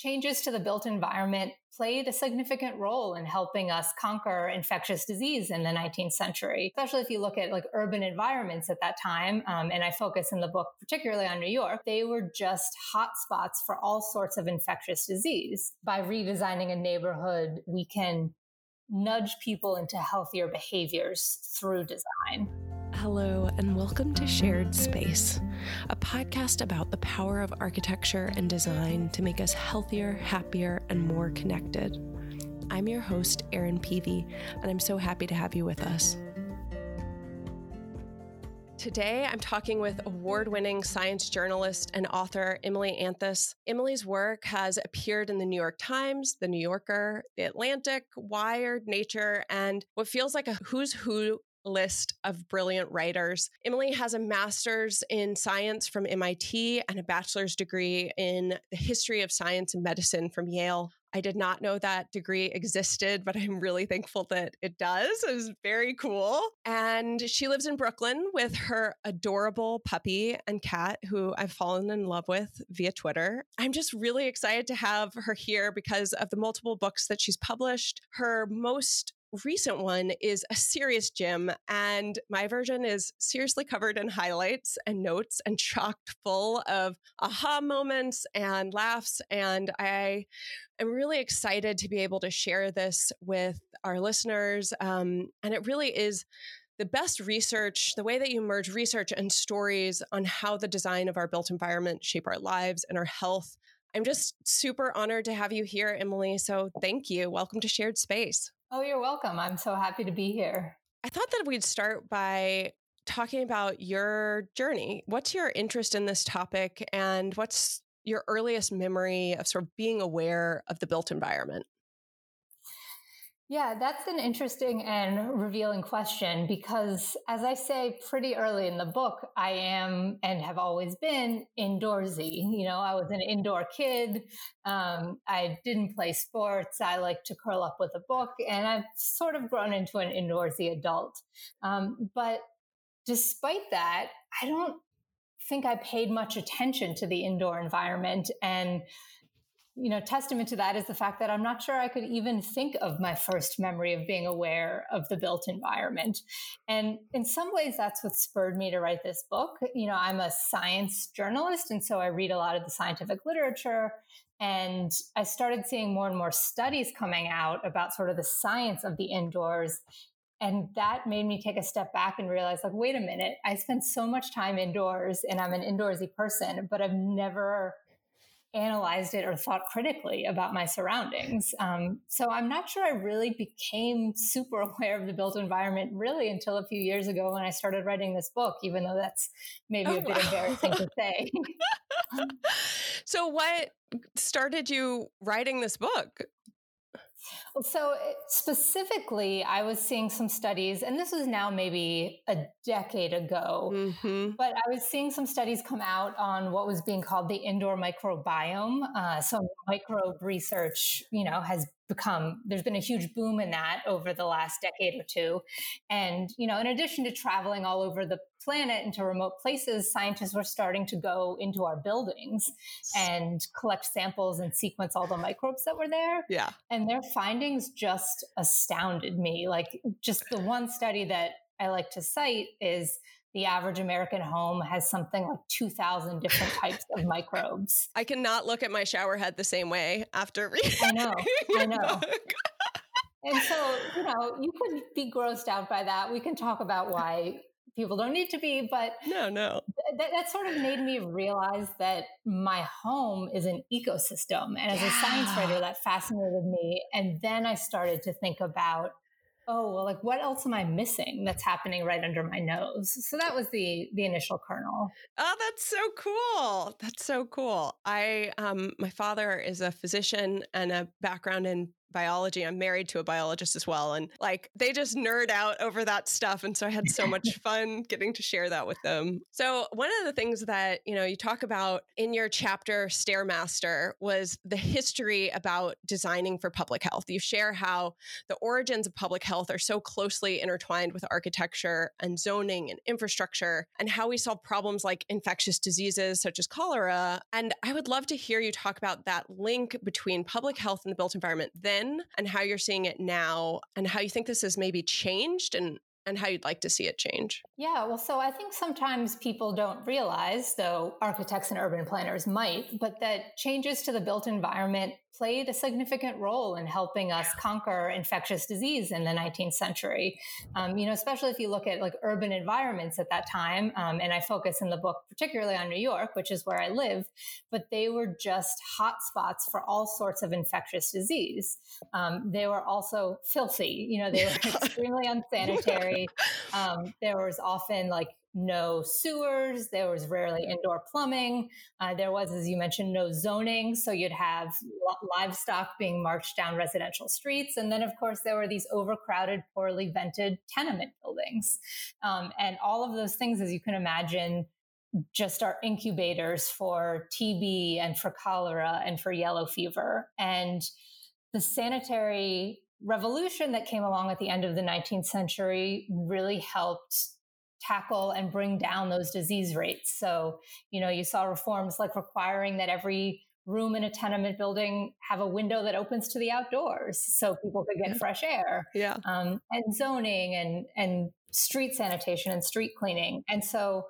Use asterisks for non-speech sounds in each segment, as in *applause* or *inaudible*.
changes to the built environment played a significant role in helping us conquer infectious disease in the 19th century, especially if you look at like urban environments at that time. Um, and I focus in the book particularly on New York, they were just hotspots for all sorts of infectious disease. By redesigning a neighborhood, we can nudge people into healthier behaviors through design. Hello, and welcome to Shared Space, a podcast about the power of architecture and design to make us healthier, happier, and more connected. I'm your host, Erin Peavey, and I'm so happy to have you with us. Today, I'm talking with award winning science journalist and author Emily Anthes. Emily's work has appeared in the New York Times, The New Yorker, The Atlantic, Wired, Nature, and what feels like a who's who list of brilliant writers. Emily has a master's in science from MIT and a bachelor's degree in the history of science and medicine from Yale. I did not know that degree existed, but I'm really thankful that it does. It was very cool. And she lives in Brooklyn with her adorable puppy and cat, who I've fallen in love with via Twitter. I'm just really excited to have her here because of the multiple books that she's published. Her most recent one is a serious gym, and my version is seriously covered in highlights and notes and chocked full of aha moments and laughs. And I am really excited to be able to share this with our listeners. Um, and it really is the best research, the way that you merge research and stories on how the design of our built environment shape our lives and our health. I'm just super honored to have you here, Emily. So thank you. Welcome to Shared Space. Oh, you're welcome. I'm so happy to be here. I thought that we'd start by talking about your journey. What's your interest in this topic and what's your earliest memory of sort of being aware of the built environment? Yeah, that's an interesting and revealing question because, as I say pretty early in the book, I am and have always been indoorsy. You know, I was an indoor kid. Um, I didn't play sports. I like to curl up with a book, and I've sort of grown into an indoorsy adult. Um, but despite that, I don't think I paid much attention to the indoor environment and you know, testament to that is the fact that I'm not sure I could even think of my first memory of being aware of the built environment. And in some ways, that's what spurred me to write this book. You know, I'm a science journalist, and so I read a lot of the scientific literature. And I started seeing more and more studies coming out about sort of the science of the indoors. And that made me take a step back and realize, like, wait a minute, I spend so much time indoors and I'm an indoorsy person, but I've never analyzed it or thought critically about my surroundings. Um, so I'm not sure I really became super *laughs* aware of the built environment really until a few years ago when I started writing this book, even though that's maybe oh, a bit wow. embarrassing to say. *laughs* so, what started you writing this book? So, specifically, I was seeing some studies, and this was now maybe a decade ago, mm-hmm. but I was seeing some studies come out on what was being called the indoor microbiome. Uh, so, microbe research, you know, has become there's been a huge boom in that over the last decade or two and you know in addition to traveling all over the planet into remote places scientists were starting to go into our buildings and collect samples and sequence all the microbes that were there yeah and their findings just astounded me like just the one study that i like to cite is the average American home has something like 2,000 different types of microbes. *laughs* I cannot look at my shower head the same way after *laughs* reading. I know, I know. and so, you know, you could be grossed out by that. We can talk about *laughs* why people don't need to be, but no, no. Th- that sort of made me realize that my home is an ecosystem. And as yeah. a science writer, that fascinated me. And then I started to think about oh well like what else am i missing that's happening right under my nose so that was the the initial kernel oh that's so cool that's so cool i um my father is a physician and a background in biology. I'm married to a biologist as well. And like they just nerd out over that stuff. And so I had so *laughs* much fun getting to share that with them. So one of the things that, you know, you talk about in your chapter, Stairmaster, was the history about designing for public health. You share how the origins of public health are so closely intertwined with architecture and zoning and infrastructure and how we solve problems like infectious diseases such as cholera. And I would love to hear you talk about that link between public health and the built environment then and how you're seeing it now and how you think this has maybe changed and and how you'd like to see it change. Yeah, well, so I think sometimes people don't realize, though architects and urban planners might, but that changes to the built environment played a significant role in helping us conquer infectious disease in the 19th century. Um, you know, especially if you look at like urban environments at that time, um, and I focus in the book particularly on New York, which is where I live, but they were just hot spots for all sorts of infectious disease. Um, they were also filthy. You know, they were *laughs* extremely unsanitary. Um, there was often like no sewers. There was rarely indoor plumbing. Uh, there was, as you mentioned, no zoning. So you'd have livestock being marched down residential streets. And then, of course, there were these overcrowded, poorly vented tenement buildings. Um, and all of those things, as you can imagine, just are incubators for TB and for cholera and for yellow fever. And the sanitary revolution that came along at the end of the 19th century really helped tackle and bring down those disease rates. So, you know, you saw reforms like requiring that every room in a tenement building have a window that opens to the outdoors so people could get fresh air. Yeah. Um, and zoning and and street sanitation and street cleaning. And so,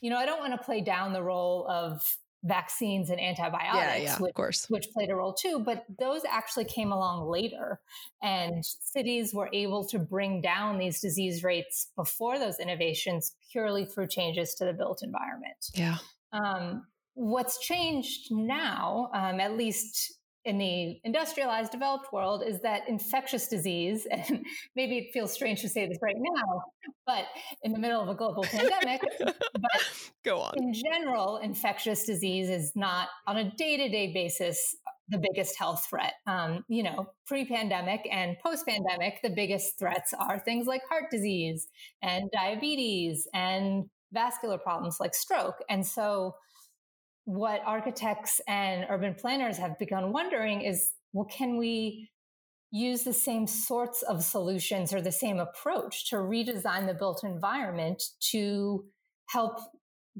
you know, I don't want to play down the role of vaccines and antibiotics, yeah, yeah, which, of course. which played a role too. But those actually came along later. And cities were able to bring down these disease rates before those innovations purely through changes to the built environment. Yeah. Um, what's changed now, um, at least in the industrialized developed world is that infectious disease *laughs* and maybe it feels strange to say this right now but in the middle of a global pandemic *laughs* but go on. in general infectious disease is not on a day-to-day basis the biggest health threat. Um, you know pre-pandemic and post-pandemic the biggest threats are things like heart disease and diabetes and vascular problems like stroke. And so what architects and urban planners have begun wondering is well, can we use the same sorts of solutions or the same approach to redesign the built environment to help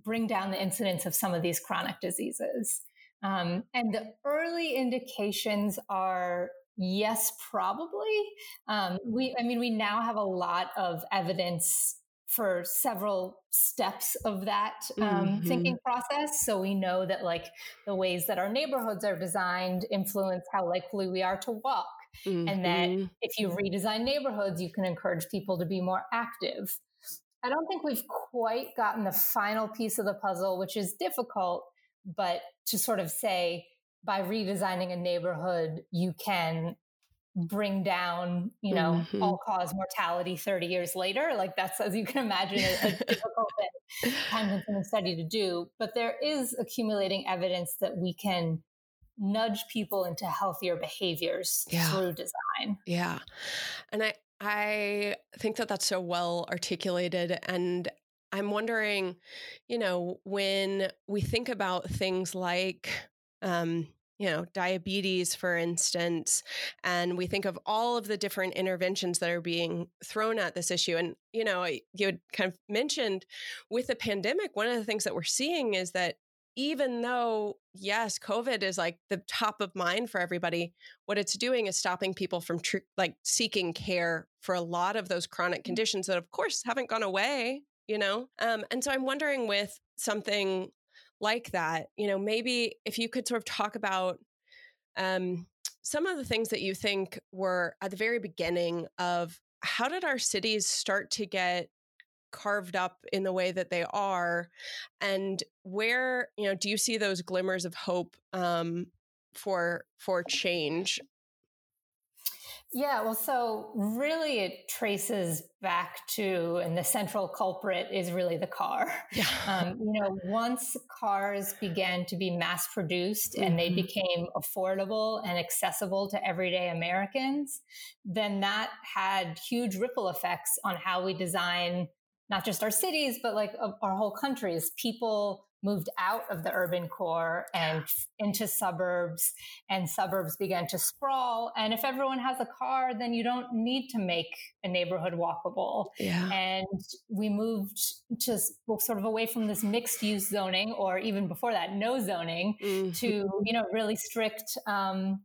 bring down the incidence of some of these chronic diseases? Um, and the early indications are yes, probably. Um, we, I mean, we now have a lot of evidence for several steps of that um, mm-hmm. thinking process. So we know that like the ways that our neighborhoods are designed influence how likely we are to walk. Mm-hmm. And that mm-hmm. if you redesign neighborhoods, you can encourage people to be more active. I don't think we've quite gotten the final piece of the puzzle, which is difficult, but to sort of say, by redesigning a neighborhood, you can bring down, you know, mm-hmm. all cause mortality 30 years later. Like that's, as you can imagine, a, a *laughs* difficult time consuming study to do. But there is accumulating evidence that we can nudge people into healthier behaviors yeah. through design. Yeah. And I, I think that that's so well articulated. And I'm wondering, you know, when we think about things like, um, you know, diabetes, for instance, and we think of all of the different interventions that are being thrown at this issue. And, you know, you had kind of mentioned with the pandemic, one of the things that we're seeing is that even though, yes, COVID is like the top of mind for everybody, what it's doing is stopping people from tr- like seeking care for a lot of those chronic mm. conditions that, of course, haven't gone away, you know? Um, and so I'm wondering with something like that, you know, maybe if you could sort of talk about um, some of the things that you think were at the very beginning of how did our cities start to get carved up in the way that they are and where you know do you see those glimmers of hope um, for for change Yeah, well, so really it traces back to, and the central culprit is really the car. *laughs* Yeah. Um, you know, once cars began to be mass produced mm-hmm. and they mm-hmm. became affordable and accessible to everyday Americans, then that had huge ripple effects on how we design not just our cities, but like our whole countries. People moved out of the urban core and into suburbs and suburbs began to sprawl and if everyone has a car then you don't need to make a neighborhood walkable yeah. and we moved just sort of away from this mixed use zoning or even before that no zoning mm-hmm. to you know really strict um,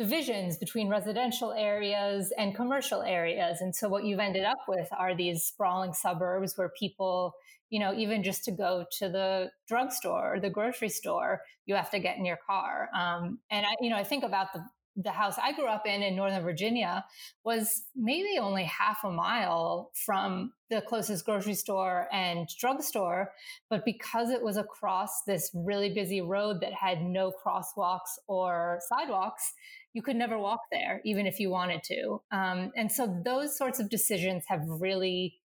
divisions between residential areas and commercial areas. And so what you've ended up with are these sprawling suburbs where people, you know, even just to go to the drugstore or the grocery store, you have to get in your car. Um, and I, you know, I think about the the house I grew up in in Northern Virginia was maybe only half a mile from the closest grocery store and drugstore. But because it was across this really busy road that had no crosswalks or sidewalks, you could never walk there, even if you wanted to. Um, and so those sorts of decisions have really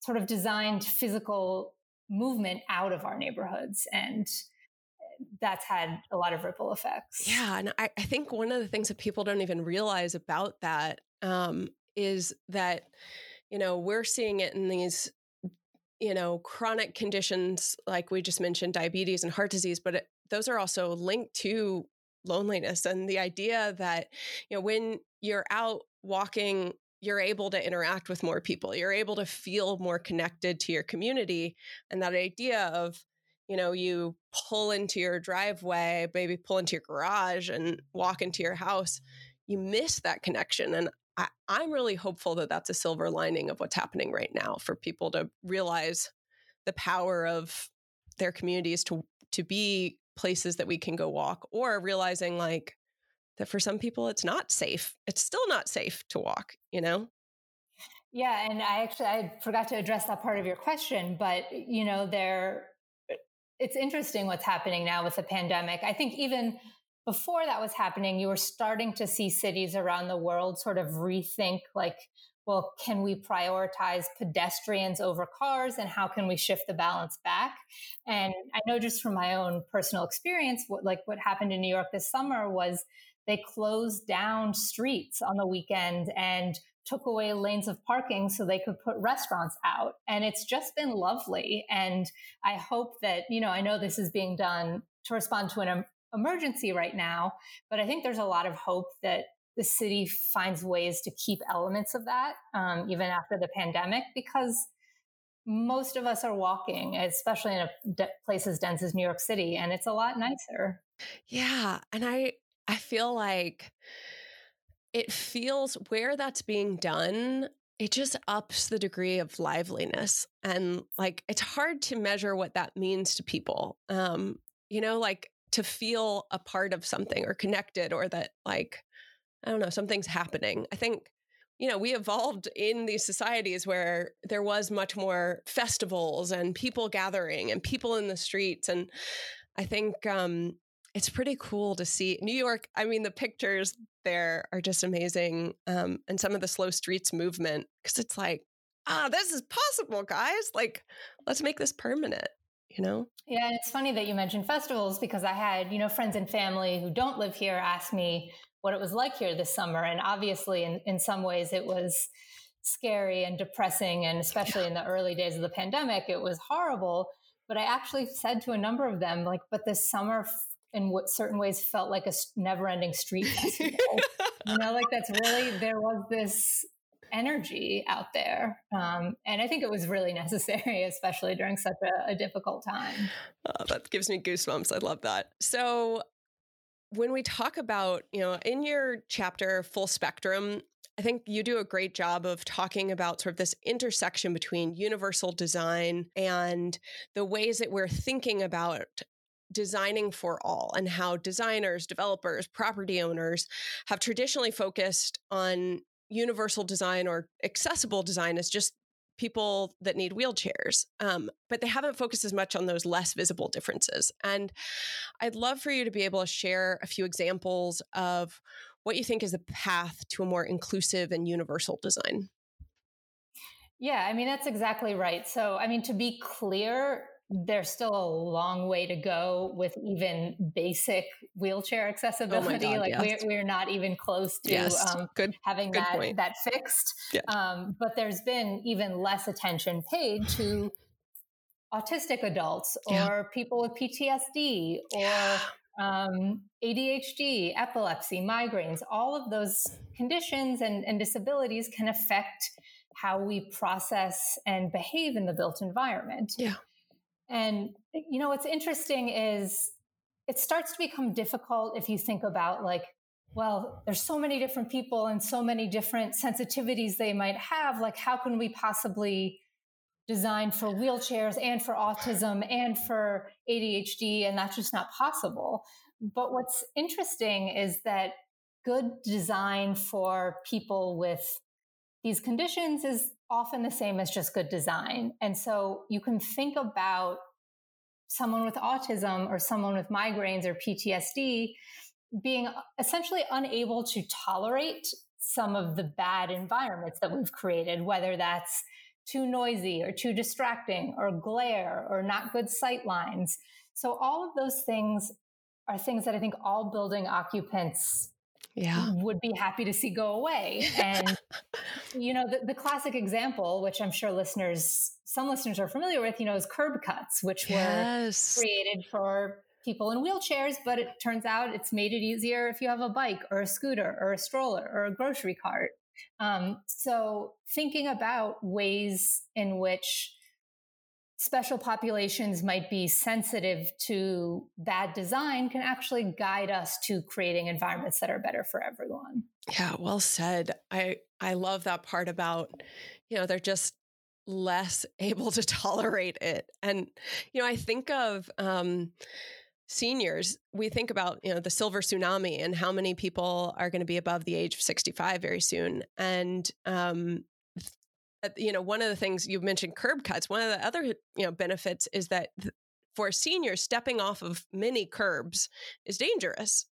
sort of designed physical movement out of our neighborhoods. And that's had a lot of ripple effects. Yeah. And I, I think one of the things that people don't even realize about that um, is that, you know, we're seeing it in these you know chronic conditions like we just mentioned diabetes and heart disease but it, those are also linked to loneliness and the idea that you know when you're out walking you're able to interact with more people you're able to feel more connected to your community and that idea of you know you pull into your driveway maybe pull into your garage and walk into your house you miss that connection and I, i'm really hopeful that that's a silver lining of what's happening right now for people to realize the power of their communities to to be places that we can go walk or realizing like that for some people it's not safe it's still not safe to walk you know? Yeah and i actually i forgot to address that part of your question but you know there uh, it's interesting what's happening now with the pandemic. I think even before that was happening you were starting to see cities around the world sort of rethink like well, can we prioritize pedestrians over cars and how can we shift the balance back? And I know just from my own personal experience, what, like what happened in New York this summer was they closed down streets on the weekend and took away lanes of parking so they could put restaurants out. And it's just been lovely. And I hope that, you know, I know this is being done to respond to an emergency right now, but I think there's a lot of hope that the city finds ways to keep elements of that um, even after the pandemic because most of us are walking, especially in a de- place as dense as New York City, and it's a lot nicer. Yeah, and I I feel like it feels where that's being done it just ups the degree of liveliness and like it's hard to measure what that means to people um you know like to feel a part of something or connected or that like I don't know, something's happening. I think, you know, we evolved in these societies where there was much more festivals and people gathering and people in the streets. And I think um, it's pretty cool to see New York. I mean, the pictures there are just amazing. Um, and some of the slow streets movement, because it's like, ah, this is possible, guys. Like, let's make this permanent you know? Yeah, it's funny that you mentioned festivals because I had, you know, friends and family who don't live here ask me, what it was like here this summer. And obviously, in, in some ways, it was scary and depressing. And especially in the early days of the pandemic, it was horrible. But I actually said to a number of them, like, but this summer, in what certain ways felt like a never ending street *laughs* festival. you know, like that's really, there was this energy out there. Um, and I think it was really *laughs* necessary, especially during such a, a difficult time. Oh, that gives me goosebumps. I love that. So, when we talk about, you know, in your chapter, Full Spectrum, I think you do a great job of talking about sort of this intersection between universal design and the ways that we're thinking about designing for all and how designers, developers, property owners have traditionally focused on universal design or accessible design as just people that need wheelchairs. Um, but they haven't focused as much on those less visible differences. And I'd love for you to be able to share a few examples of what you think is the path to a more inclusive and universal design. Yeah, I mean, that's exactly right. So, I mean, to be clear, there's still a long way to go with even basic wheelchair oh accessibility. Oh God, like yes. we're, we're not even close to yes. um, good, having good that, point. that fixed. Yeah. Um, but there's been even less attention paid to autistic adults or yeah. people with PTSD or yeah. um, ADHD, epilepsy, migraines. All of those conditions and, and disabilities can affect how we process and behave in the built environment. Yeah. And, you know, what's interesting is it starts to become difficult if you think about like, well, there's so many different people and so many different sensitivities they might have. Like, how can we possibly design for wheelchairs and for autism and for ADHD? And that's just not possible. But what's interesting is that good design for people with these conditions is often the same as just good design. And so you can think about someone with autism or someone with migraines or PTSD being essentially unable to tolerate some of the bad environments that we've created, whether that's too noisy or too distracting or glare or not good sight lines. So all of those things are things that I think all building occupants yeah. would be happy to see go away. *laughs* And, you know, the, the, classic example, which I'm sure listeners, some listeners are familiar with, you know, is curb cuts, which yes. were created for people in wheelchairs, but it turns out it's made it easier if you have a bike or a scooter or a stroller or a grocery cart. Um, so thinking about ways in which special populations might be sensitive to bad design can actually guide us to creating environments that are better for everyone. Yeah, well said. I I love that part about you know they're just less *laughs* able to tolerate it. And you know, I think of um seniors, we think about, you know, the silver tsunami and how many people are going to be above the age of 65 very soon. And um, you know, one of the things you've mentioned curb cuts. One of the other, you know, benefits is that for seniors, stepping off of many curbs is dangerous.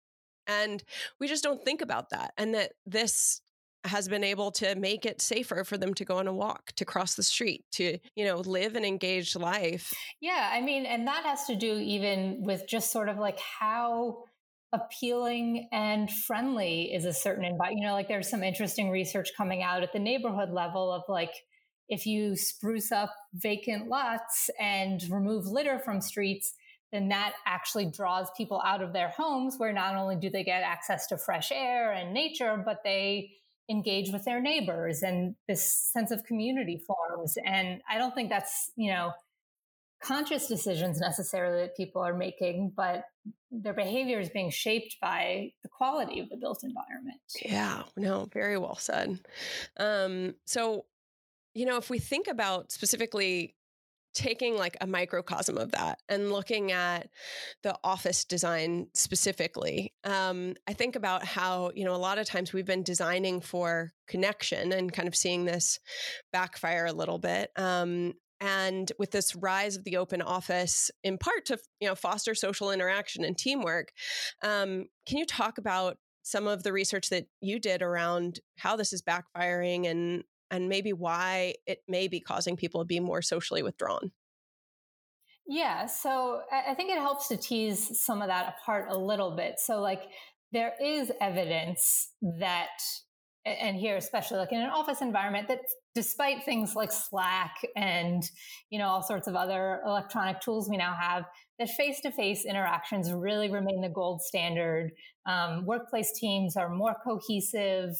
And we just don't think about that. And that this has been able to make it safer for them to go on a walk, to cross the street, to, you know, live an engaged life. Yeah. I mean, and that has to do even with just sort of like how appealing and friendly is a certain environment. You know, like there's some interesting research coming out at the neighborhood level of like, if you spruce up vacant lots and remove litter from streets, then that actually draws people out of their homes where not only do they get access to fresh air and nature, but they engage with their neighbors and this sense of community forms. And I don't think that's, you know, conscious decisions necessarily that people are making, but their behavior is being shaped by the quality of the built environment. Yeah, no, very well said. Um, so, you know, if we think about specifically taking like a microcosm of that and looking at the office design specifically um, i think about how you know a lot of times we've been designing for connection and kind of seeing this backfire a little bit um, and with this rise of the open office in part to you know foster social interaction and teamwork um, can you talk about some of the research that you did around how this is backfiring and and maybe why it may be causing people to be more socially withdrawn? Yeah so i think it helps to tease some of that apart a little bit. So like there is evidence that and here especially like in an office environment that despite things like slack and you know all sorts of other electronic tools we now have that face-to-face interactions really remain the gold standard. Um, workplace teams are more cohesive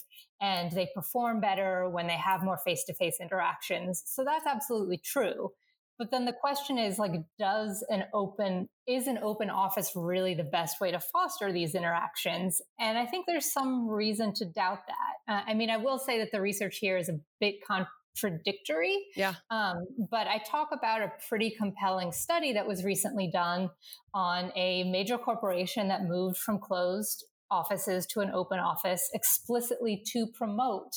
and they perform better when they have more face-to-face interactions. So that's absolutely true but then the question is like, does an open, is an open office really the best way to foster these interactions? And I think there's some reason to doubt that. Uh, I mean, I will say that the research here is a bit contradictory. Yeah. Um, but I talk about a pretty compelling study that was recently done on a major corporation that moved from closed offices to an open office explicitly to promote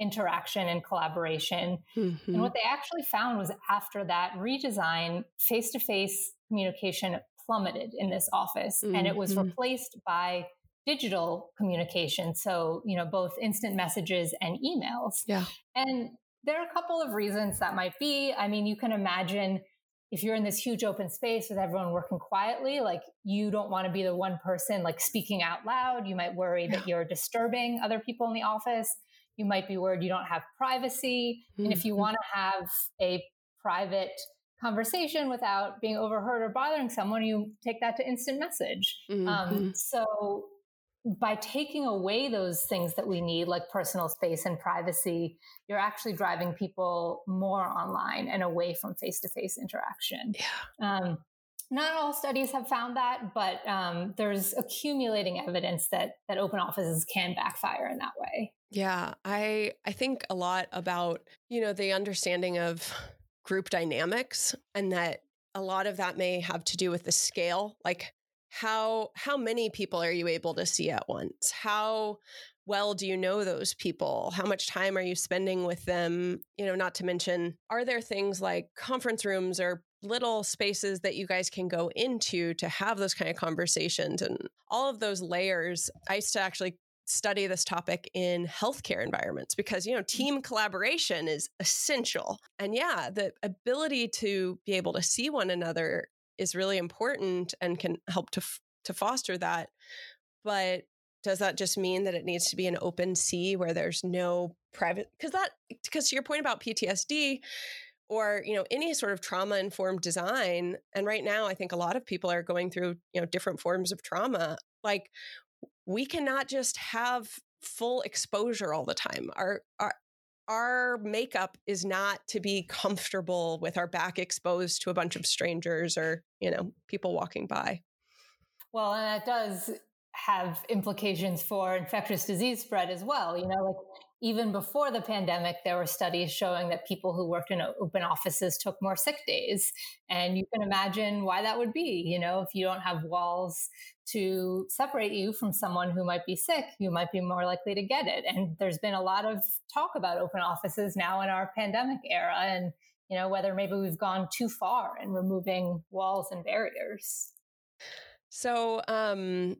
interaction and collaboration. Mm-hmm. And what they actually found was after that redesign, face to face communication plummeted in this office mm-hmm. and it was mm-hmm. replaced by digital communication. So, you know, both instant messages and emails. Yeah. And there are a couple of reasons that might be. I mean, you can imagine if you're in this huge open space with everyone working quietly, like you don't want to be the one person like speaking out loud. You might worry that you're disturbing other people in the office. You might be worried you don't have privacy. Mm-hmm. And if you mm-hmm. want to have a private conversation without being overheard or bothering someone, you take that to instant message. Um, mm-hmm. Um, so by taking away those things that we need, like personal space and privacy, you're actually driving people more online and away from face to face interaction. Yeah. Um, not all studies have found that, but um, there's accumulating evidence that that open offices can backfire in that way. Yeah, I I think a lot about you know the understanding of group dynamics and that a lot of that may have to do with the scale like how how many people are you able to see at once? How well do you know those people? How much time are you spending with them? You know not to mention are there things like conference rooms or little spaces that you guys can go into to have those kind of conversations? And all of those layers i used to actually study this topic in healthcare environments because you know mm. team collaboration is essential and yeah the ability to be able to see one another is really important and can help to to foster that but does that just mean that it needs to be an open sea where there's no private because that because to your point about PTSD or you know any sort of trauma informed design and right now i think a lot of people are going through you know different forms of trauma like we cannot just have full exposure all the time. Our, our, our makeup is not to be comfortable with our back exposed to a bunch of strangers or, you know, people walking by. Well, and that does have implications for infectious disease spread as well. You know, like even before the pandemic, there were studies showing that people who worked in open offices took more sick days. And you can imagine why that would be. You know, if you don't have walls to separate you from someone who might be sick, you might be more likely to get it. And there's been a lot of talk about open offices now in our pandemic era and, you know, whether maybe we've gone too far in removing walls and barriers. So, um,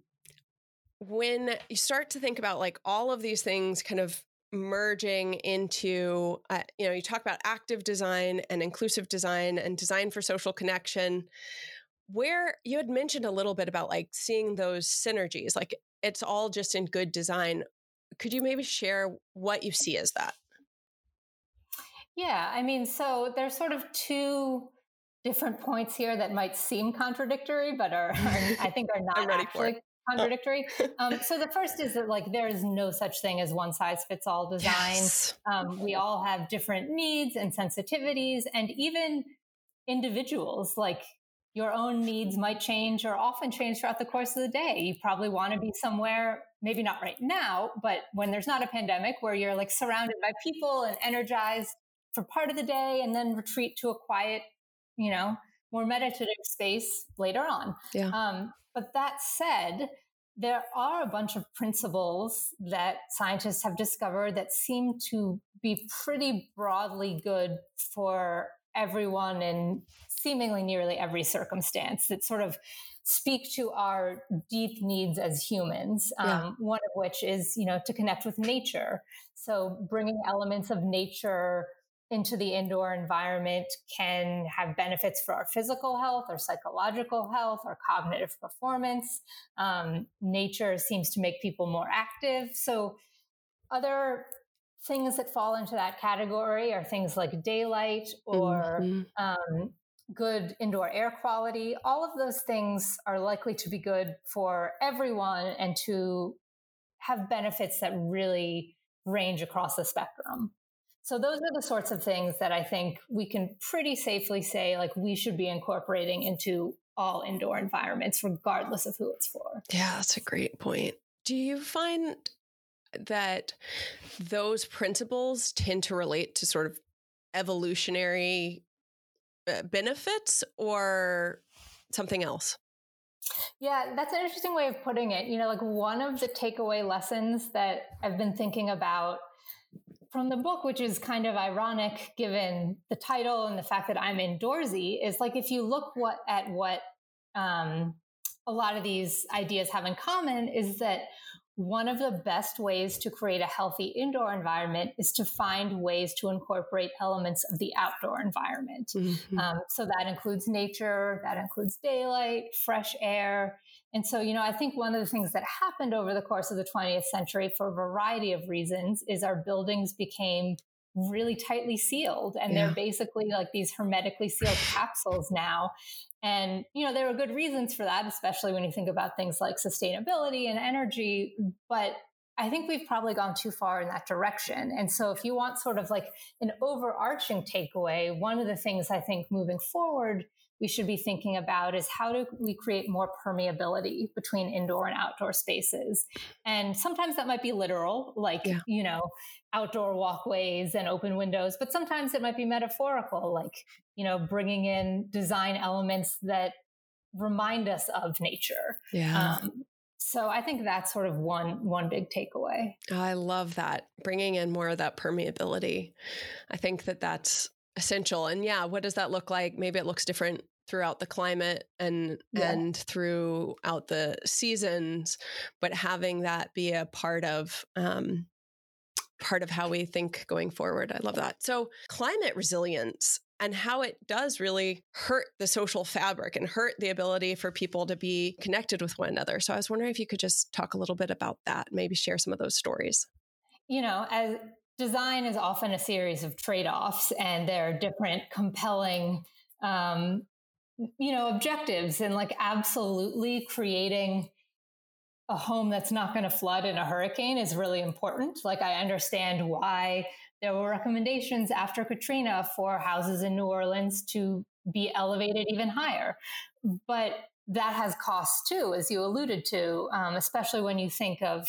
when you start to think about like all of these things kind of merging into uh, you know you talk about active design and inclusive design and design for social connection where you had mentioned a little bit about like seeing those synergies like it's all just in good design. Could you maybe share what you see as that? Yeah i mean so there's sort of two different points here that might seem contradictory but are, are i *laughs* think are not actually contradictory. Um, *laughs* so the first is that like there is no such thing as one size fits all design. Yes. Um, we all have different needs and sensitivities, and even individuals like your own needs might change or often change throughout the course of the day. You probably want to be somewhere, maybe not right now, but when there's not a pandemic, where you're like surrounded by people and energized for part of the day, and then retreat to a quiet, you know, more meditative space later on. Yeah. Um, but that said, there are a bunch of principles that scientists have discovered that seem to be pretty broadly good for everyone in seemingly nearly every circumstance that sort of speak to our deep needs as humans. Yeah. Um, one of which is, you know, to connect with nature. So bringing elements of nature into the indoor environment can have benefits for our physical health, our psychological health, our cognitive performance. Um, nature seems to make people more active. So, other things that fall into that category are things like daylight or mm-hmm. um, good indoor air quality. All of those things are likely to be good for everyone and to have benefits that really range across the spectrum. So those are the sorts of things that I think we can pretty safely say like we should be incorporating into all indoor environments regardless of who it's for. Yeah, that's a great point. Do you find that those principles tend to relate to sort of evolutionary uh, benefits or something else? Yeah, that's an interesting way of putting it. You know, like one of the takeaway lessons that I've been thinking about from the book, which is kind of ironic given the title and the fact that I'm indoorsy, is like if you look what at what um, a lot of these ideas have in common is that one of the best ways to create a healthy indoor environment is to find ways to incorporate elements of the outdoor environment. Mm-hmm. Um, so that includes nature, that includes daylight, fresh air. And so, you know, I think one of the things that happened over the course of the 20th century for a variety of reasons is our buildings became really tightly sealed and yeah. they're basically like these hermetically sealed capsules now and, you know, there are good reasons for that, especially when you think about things like sustainability and energy. But I think we've probably gone too far in that direction. And so, if you want sort of like an overarching takeaway, one of the things I think moving forward we should be thinking about is how do we create more permeability between indoor and outdoor spaces and sometimes that might be literal like yeah. you know outdoor walkways and open windows but sometimes it might be metaphorical like you know bringing in design elements that remind us of nature yeah um, so I think that's sort of one one big takeaway. I love that bringing in more of that permeability. I think that that's essential. And yeah, what does that look like? Maybe it looks different throughout the climate and yeah. and throughout the seasons, but having that be a part of um, part of how we think going forward. I love that. So climate resilience and how it does really hurt the social fabric and hurt the ability for people to be connected with one another. So I was wondering if you could just talk a little bit about that, maybe share some of those stories. You know, as design is often a series of trade-offs and there are different compelling um, you know objectives and like absolutely creating a home that's not going to flood in a hurricane is really important. Like i understand why there were recommendations after katrina for houses in new orleans to be elevated even higher. But that has costs too as you alluded to um, especially when you think of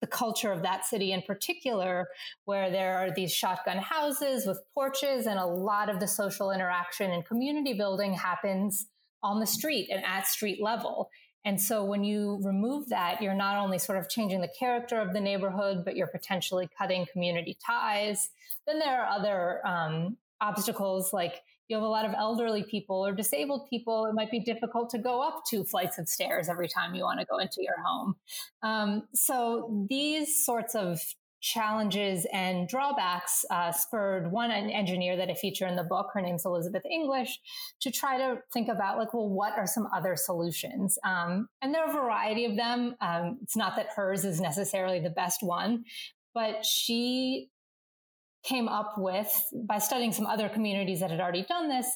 the culture of that city in particular, where there are these shotgun houses with porches, and a lot of the social interaction and community building happens on the street and at street level. And so when you remove that, you're not only sort of changing the character of the neighborhood, but you're potentially cutting community ties. Then there are other um, obstacles like you have a lot of elderly people or disabled people, it might be difficult to go up two flights of stairs every time you want to go into your home. Um, so these sorts of challenges and drawbacks uh, spurred one engineer that I feature in the book. Her name's Elizabeth English, to try to think about like, well, what are some other solutions? Um, and there are a variety of them. Um, it's not that hers is necessarily the best one, but she came up with, by studying some other communities that had already done this,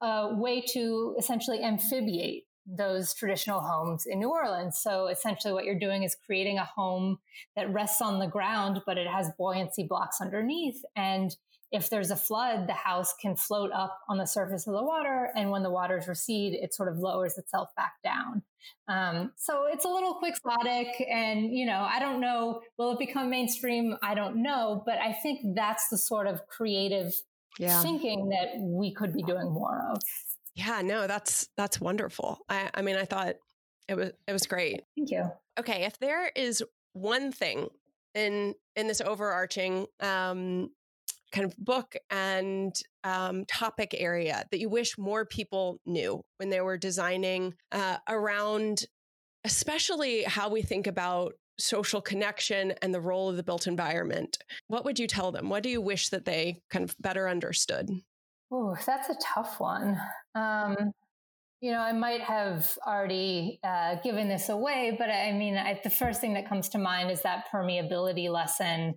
a way to essentially amphibiate those traditional homes in New Orleans. So essentially, what you're doing is creating a home that rests on the ground, but it has buoyancy blocks underneath. And if there's a flood, the house can float up on the surface of the water. And when the waters recede, it sort of lowers itself back down. Um, so it's a little quixotic. And, you know, I don't know, will it become mainstream? I don't know. But I think that's the sort of creative yeah. thinking that we could be doing more of. Yeah, no, that's that's wonderful. I, I mean, I thought it was it was great. Thank you. Okay, if there is one thing in in this overarching um, kind of book and um, topic area that you wish more people knew when they were designing uh, around, especially how we think about social connection and the role of the built environment? What would you tell them? What do you wish that they kind of better understood? Oh, that's a tough one. Um, you know, I might have already uh, given this away, but I mean, I, the first thing that comes to mind is that permeability lesson.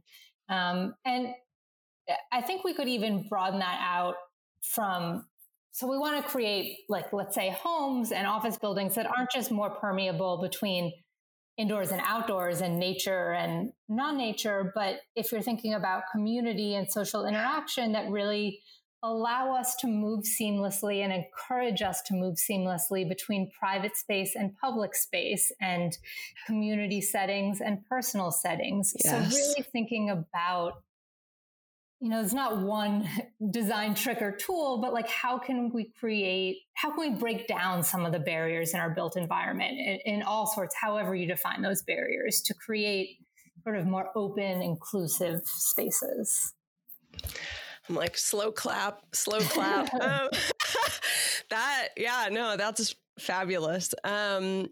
Um, and I think we could even broaden that out from so we want to create like let's say homes and office buildings that aren't just more permeable between indoors and outdoors and nature and non-nature but if you're thinking about community and social interaction that really allow us to move seamlessly and encourage us to move seamlessly between private space and public space and community settings and personal settings yes. so really thinking about you know, there's not one *laughs* design trick or tool, but like how can we create, how can we break down some of the barriers in our built environment in, in all sorts, however you define those barriers to create sort of more open, inclusive spaces? I'm like slow clap, slow clap. um, *laughs* *laughs* that, yeah, no, that's fabulous. Um,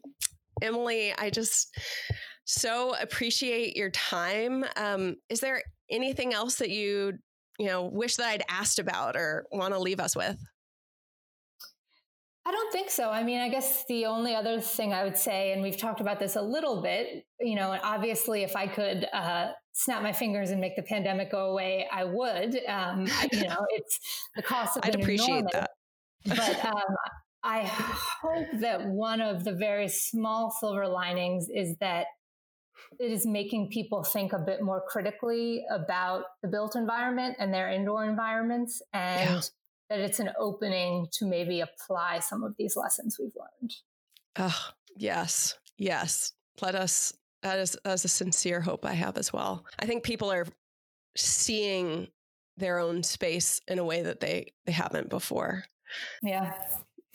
Emily, I just so appreciate your time. Um, is there anything else that you, you know, wish that I'd asked about or want to leave us with? I don't think so. I mean, I guess the only other thing I would say, and we've talked about this a little bit, you know, obviously, if I could uh, snap my fingers and make the pandemic go away, I would. Um, you know, *laughs* it's the cost of. I'd appreciate enormous, that. but *laughs* um, I hope that one of the very small silver linings is that it is making people think a bit more critically about the built environment and their indoor environments and. Yeah that it's an opening to maybe apply some of these lessons we've learned. Oh, yes. Yes. Let us, that is, that is a sincere hope I have as well. I think people are seeing their own space in a way that they, they haven't before. Yeah.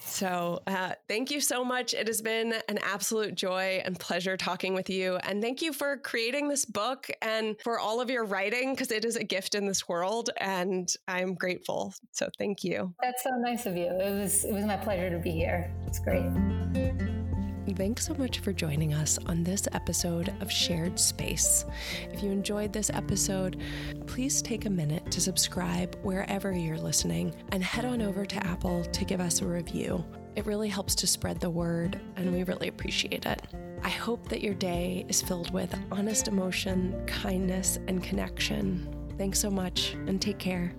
So, uh, thank you so much. It has been an absolute joy and pleasure talking with you. And thank you for creating this book and for all of your writing, because it is a gift in this world. And I'm grateful. So, thank you. That's so nice of you. It was, it was my pleasure to be here. It's great. Thanks so much for joining us on this episode of Shared Space. If you enjoyed this episode, please take a minute to subscribe wherever you're listening and head on over to Apple to give us a review. It really helps to spread the word, and we really appreciate it. I hope that your day is filled with honest emotion, kindness, and connection. Thanks so much, and take care.